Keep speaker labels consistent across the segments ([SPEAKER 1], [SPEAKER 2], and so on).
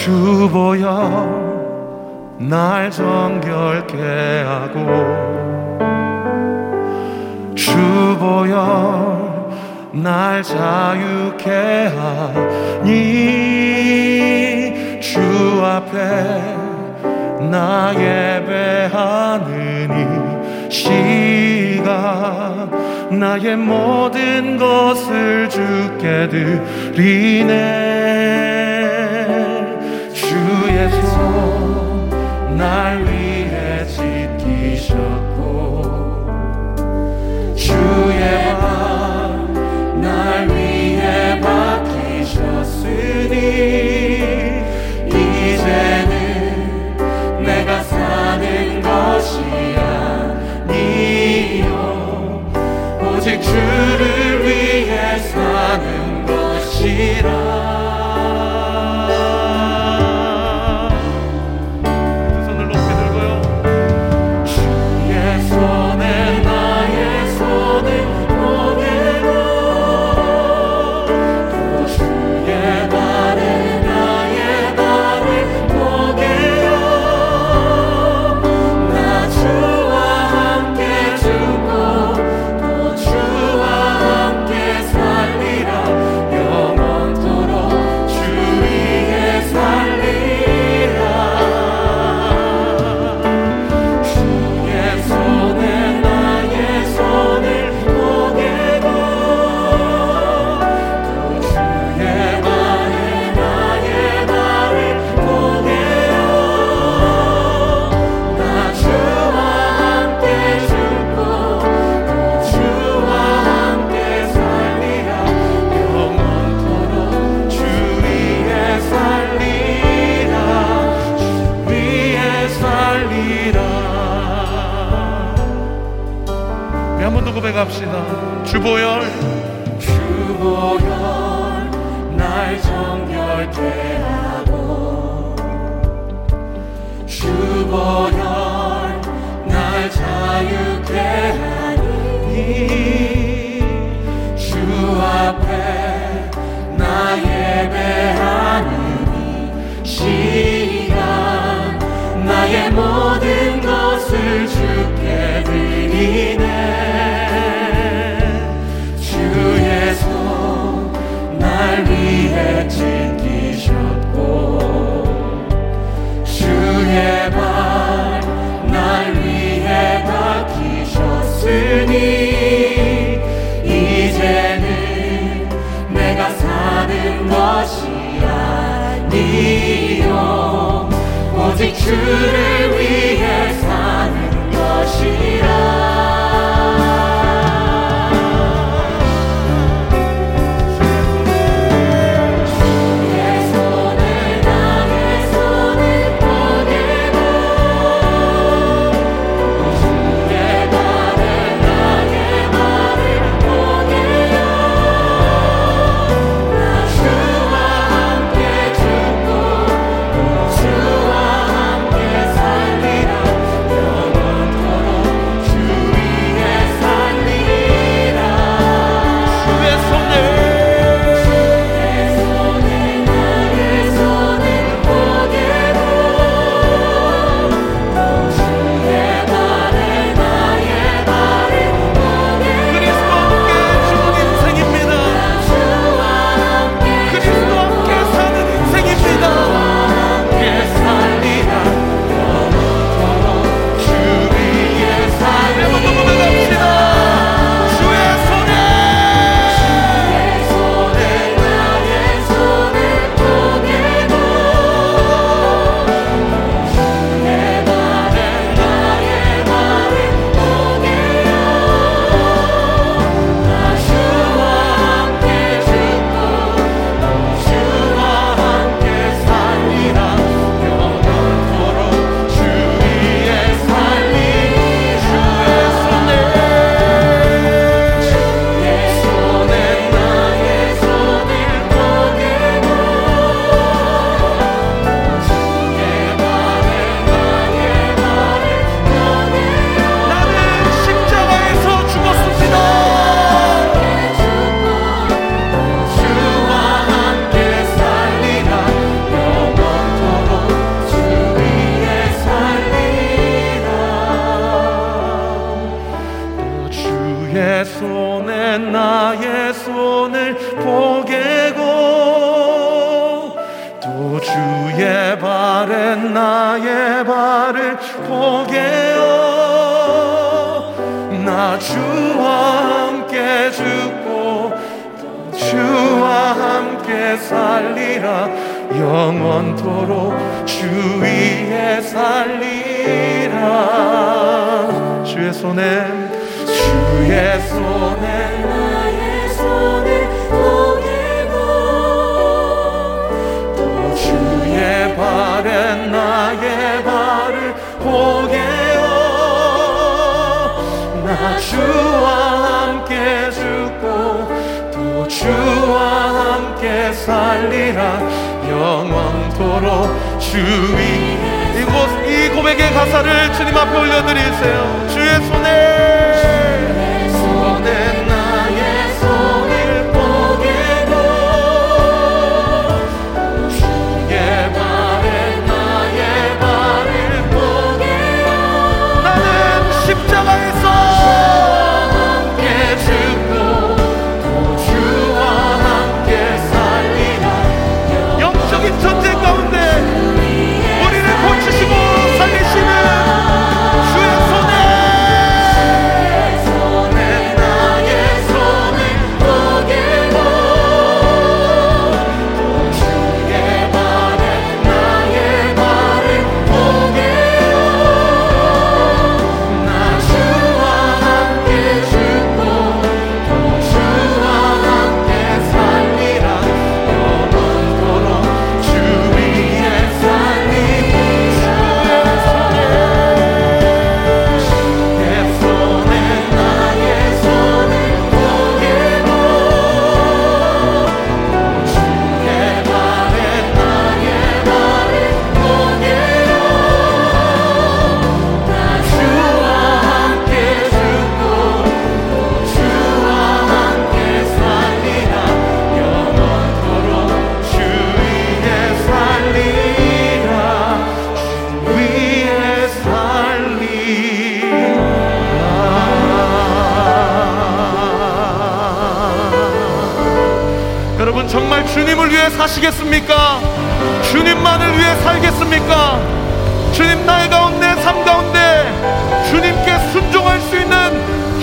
[SPEAKER 1] 주보여 날 정결케 하고 주보여 날 자유케 하니 주 앞에 나 예배하는 이 시간 나의 모든 것을 주께 드리네 날 위해 지키셨고 주의 발날 위해 박히셨으니 이제는 내가 사는 것이 아니요. 주를 주보열
[SPEAKER 2] 날 자유케 하니 오
[SPEAKER 1] 살리라. 영원토록 주위에 살리라. 주의 손에 주의 손에.
[SPEAKER 2] 나의 손을 보게고
[SPEAKER 1] 또 주의 발에 나의 발을 보게오 나 주와 함께 살리라. 영원토록 주위. 이곳 이 고백의 가사를 주님 앞에 올려드리세요. 주의 손에. 손에.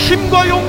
[SPEAKER 1] 힘과 용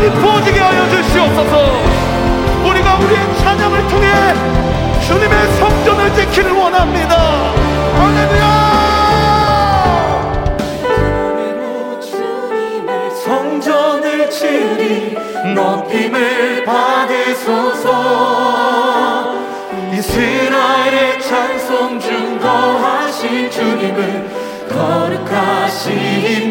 [SPEAKER 1] 하나님 부어지게 하여 주시옵소서. 우리가 우리의 찬양을 통해 주님의 성전을 지키를 원합니다. 할렐루야!
[SPEAKER 2] 성전을 치리 높임을 받으소서. 이스라엘의
[SPEAKER 1] 찬송 증거하신
[SPEAKER 2] 주님을 거룩하신